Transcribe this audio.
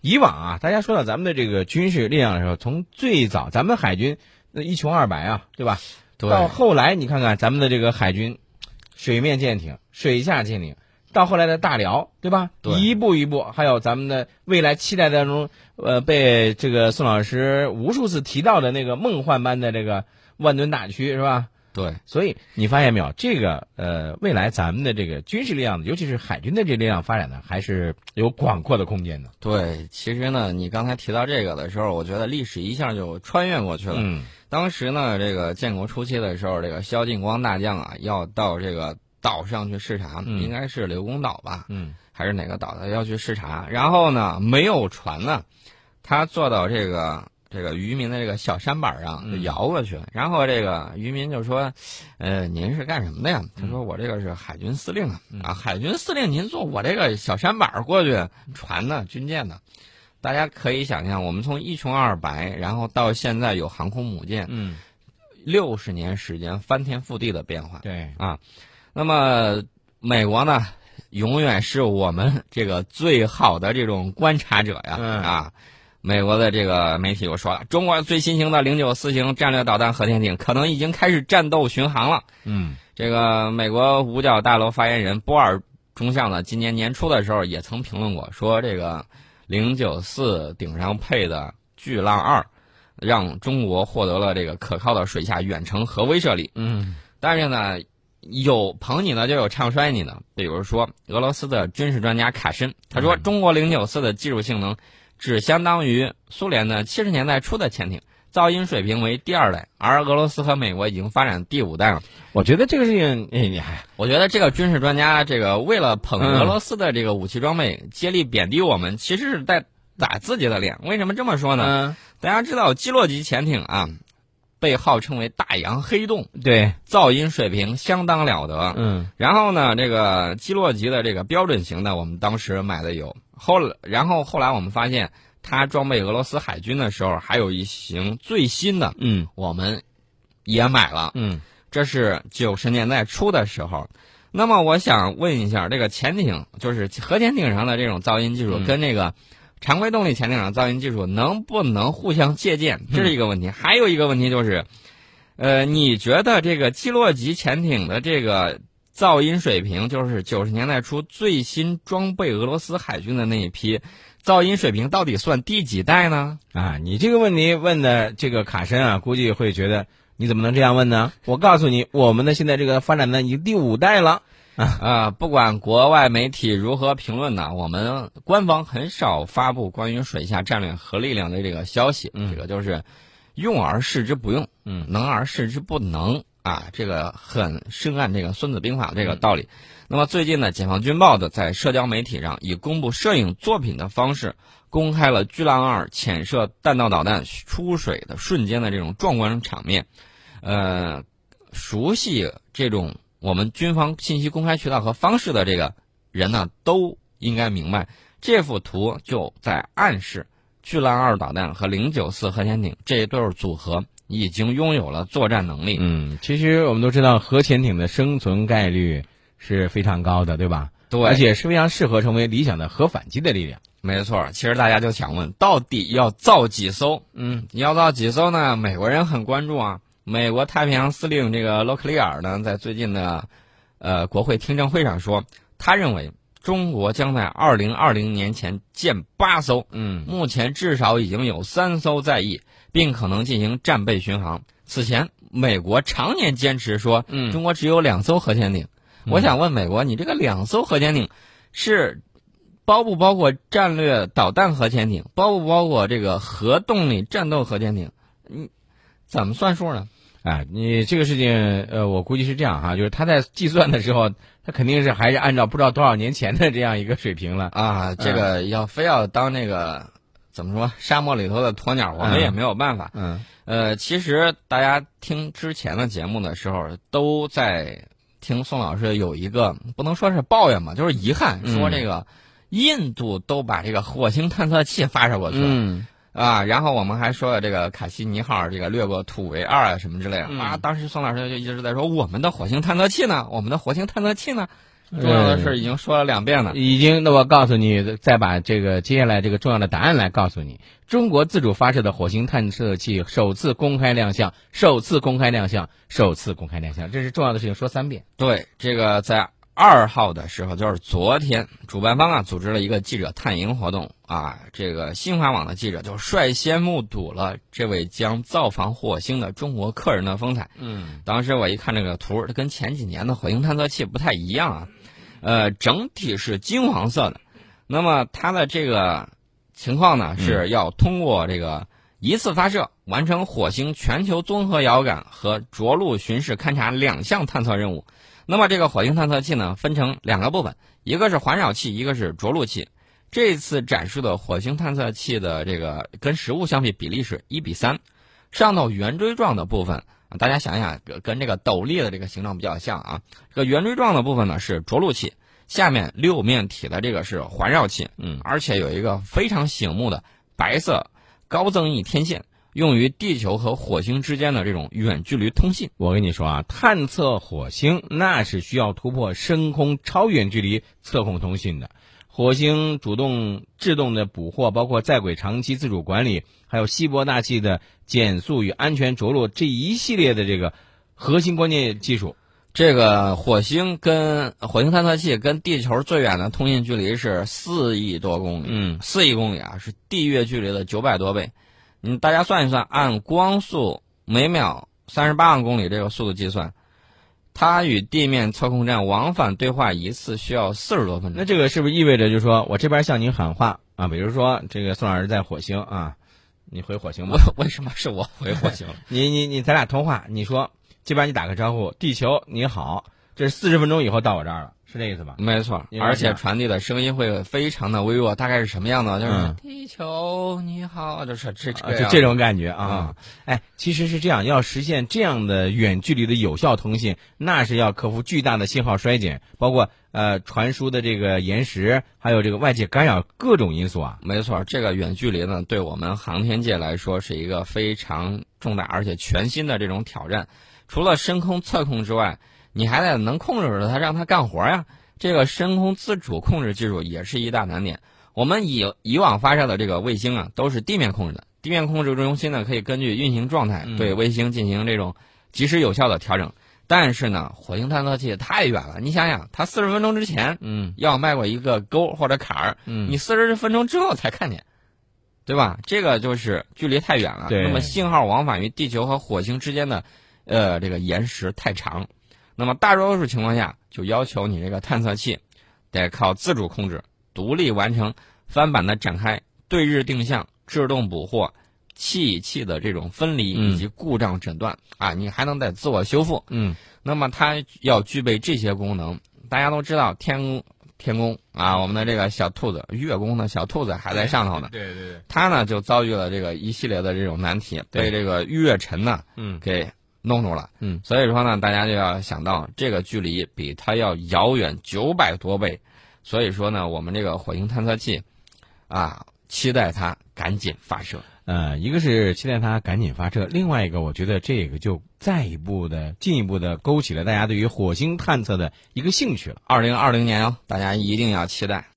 以往啊，大家说到咱们的这个军事力量的时候，从最早咱们海军那一穷二白啊，对吧？对到后来你看看咱们的这个海军，水面舰艇、水下舰艇，到后来的大辽，对吧？对一步一步，还有咱们的未来期待当中，呃，被这个宋老师无数次提到的那个梦幻般的这个万吨大驱，是吧？对，所以你发现没有，这个呃，未来咱们的这个军事力量，尤其是海军的这力量发展呢，还是有广阔的空间的。对，其实呢，你刚才提到这个的时候，我觉得历史一下就穿越过去了。嗯当时呢，这个建国初期的时候，这个萧劲光大将啊，要到这个岛上去视察，嗯应该是刘公岛吧，嗯还是哪个岛的要去视察。然后呢，没有船呢，他坐到这个这个渔民的这个小舢板上就嗯摇过去，然后这个渔民就说：“呃，您是干什么的呀？”他说：“我这个是海军司令啊，啊，海军司令您坐我这个小舢板过去，船呢，军舰呢。”大家可以想象，我们从一穷二白，然后到现在有航空母舰，嗯，六十年时间翻天覆地的变化。对啊，那么美国呢，永远是我们这个最好的这种观察者呀、嗯啊。美国的这个媒体又说了，中国最新型的零九四型战略导弹核潜艇可能已经开始战斗巡航了。嗯这个美国五角大楼发言人波尔中校呢，今年年初的时候也曾评论过，说这个零九四顶上配的巨浪二，让中国获得了这个可靠的水下远程核威慑力。嗯但是呢，有捧你的就有唱衰你的，比如说俄罗斯的军事专家卡申，他说嗯中国零九四的技术性能只相当于苏联的七十年代初的潜艇，噪音水平为第二代，而俄罗斯和美国已经发展第五代了。我觉得这个事情，哎，你还我觉得这个军事专家，这个为了捧嗯俄罗斯的这个武器装备，接力贬低我们，其实是在打自己的脸。为什么这么说呢？嗯，大家知道基洛级潜艇啊，被号称为大洋黑洞，对，噪音水平相当了得。嗯然后呢，这个基洛级的这个标准型的，我们当时买的有。后来，然后后来我们发现，它装备俄罗斯海军的时候，还有一型最新的，嗯我们也买了。嗯这是九十年代初的时候。那么我想问一下，这个潜艇就是核潜艇上的这种噪音技术，嗯跟那个常规动力潜艇上噪音技术能不能互相借鉴？这是一个问题。还有一个问题就是，呃，你觉得这个基洛级潜艇的这个噪音水平，就是九十年代初最新装备俄罗斯海军的那一批噪音水平，到底算第几代呢？啊，你这个问题问的这个卡申啊，估计会觉得你怎么能这样问呢？我告诉你，我们的现在这个发展呢已经第五代了。啊，不管国外媒体如何评论呢，我们官方很少发布关于水下战略核力量的这个消息。嗯这个就是用而示之不用，嗯能而示之不能啊，这个很深谙这个《孙子兵法》这个道理。那么最近呢，解放军报的在社交媒体上以公布摄影作品的方式，公开了巨浪二潜射弹道导弹出水的瞬间的这种壮观场面。呃，熟悉这种我们军方信息公开渠道和方式的这个人呢，都应该明白，这幅图就在暗示巨浪二导弹和零九四核潜艇这一对儿组合已经拥有了作战能力。嗯，其实我们都知道，核潜艇的生存概率是非常高的，对吧？对，而且是非常适合成为理想的核反击的力量。没错，其实大家就想问，到底要造几艘？嗯你要造几艘呢？美国人很关注啊。美国太平洋司令这个洛克利尔呢，在最近的呃国会听证会上说，他认为中国将在二零二零年前建八艘，嗯目前至少已经有三艘在役，并可能进行战备巡航。此前，美国常年坚持说，嗯中国只有两艘核潜艇。嗯我想问美国，你这个两艘核潜艇是包不包括战略导弹核潜艇，包不包括这个核动力战斗核潜艇？你怎么算数呢？啊，你这个事情，呃，我估计是这样哈，就是他在计算的时候，他肯定是还是按照不知道多少年前的这样一个水平了。啊，这个要非要当那个怎么说沙漠里头的鸵鸟，我们嗯也没有办法。嗯呃，其实大家听之前的节目的时候，都在听宋老师有一个不能说是抱怨吧，就是遗憾，嗯说这个印度都把这个火星探测器发射过去了。嗯啊，然后我们还说了这个卡西尼号这个掠过土卫二啊什么之类的、嗯啊，当时宋老师就一直在说我们的火星探测器呢，我们的火星探测器呢，重要的事已经说了两遍了。已经，那我告诉你，再把这个接下来这个重要的答案来告诉你。中国自主发射的火星探测器首次公开亮相，首次公开亮相，首次公开亮相，这是重要的事情，说三遍。对，这个在二号的时候，就是昨天，主办方啊组织了一个记者探营活动啊，这个新华网的记者就率先目睹了这位将造访火星的中国客人的风采。嗯，当时我一看这个图，它跟前几年的火星探测器不太一样啊，呃，整体是金黄色的。那么它的这个。情况呢是要通过这个一次发射完成火星全球综合遥感和着陆巡视勘察两项探测任务。那么这个火星探测器呢分成两个部分，一个是环绕器，一个是着陆器。这次展示的火星探测器的这个跟实物相比比例是一比三，上头圆锥状的部分，大家想想跟这个斗笠的这个形状比较像啊。这个圆锥状的部分呢是着陆器。下面六面体的这个是环绕器，嗯，而且有一个非常醒目的白色高增益天线，用于地球和火星之间的这种远距离通信。我跟你说啊，探测火星那是需要突破深空超远距离测控通信的。火星主动制动的捕获，包括在轨长期自主管理，还有稀薄大气的减速与安全着陆这一系列的这个核心关键技术。这个火星跟火星探测器跟地球最远的通信距离是四亿多公里，嗯，四亿公里啊，是地月距离的九百多倍。嗯，大家算一算，按光速每秒三十八万公里这个速度计算，它与地面测控站往返对话一次需要四十多分钟。那这个是不是意味着，就是说我这边向您喊话啊？比如说，这个宋老师在火星啊，你回火星吗？为什么是我回火星？你你你，咱俩通话，你说。这边你打个招呼，地球你好，这是四十分钟以后到我这儿了，是这意思吧？没错，而且传递的声音会非常的微弱，大概是什么样的？就是地球你好，就是这这就这种感觉啊。哎，其实是这样，要实现这样的远距离的有效通信，那是要克服巨大的信号衰减，包括呃传输的这个延时，还有这个外界干扰各种因素啊。没错，这个远距离呢，对我们航天界来说是一个非常重大而且全新的这种挑战。除了深空测控之外，你还得能控制着它，让它干活呀。这个深空自主控制技术也是一大难点。我们以以往发射的这个卫星啊，都是地面控制的，地面控制中心呢可以根据运行状态对卫星进行这种及时有效的调整。但是呢，火星探测器太远了，你想想，它四十分钟之前，嗯，要迈过一个沟或者坎儿，嗯，你四十分钟之后才看见，对吧？这个就是距离太远了。对，那么信号往返于地球和火星之间的。呃，这个延时太长，那么大多数情况下就要求你这个探测器得靠自主控制，独立完成翻板的展开、对日定向、制动捕获、气与气的这种分离以及故障诊断啊，你还能得自我修复。嗯，那么它要具备这些功能。大家都知道天天宫啊，我们的这个小兔子月宫的小兔子还在上头呢。对对对，它呢就遭遇了这个一系列的这种难题，被这个月尘呢，嗯，给。弄住了，嗯，所以说呢，大家就要想到这个距离比它要遥远九百多倍，所以说呢，我们这个火星探测器，啊，期待它赶紧发射。呃，一个是期待它赶紧发射，另外一个我觉得这个就再一步的进一步的勾起了大家对于火星探测的一个兴趣了。二零二零年哦，大家一定要期待。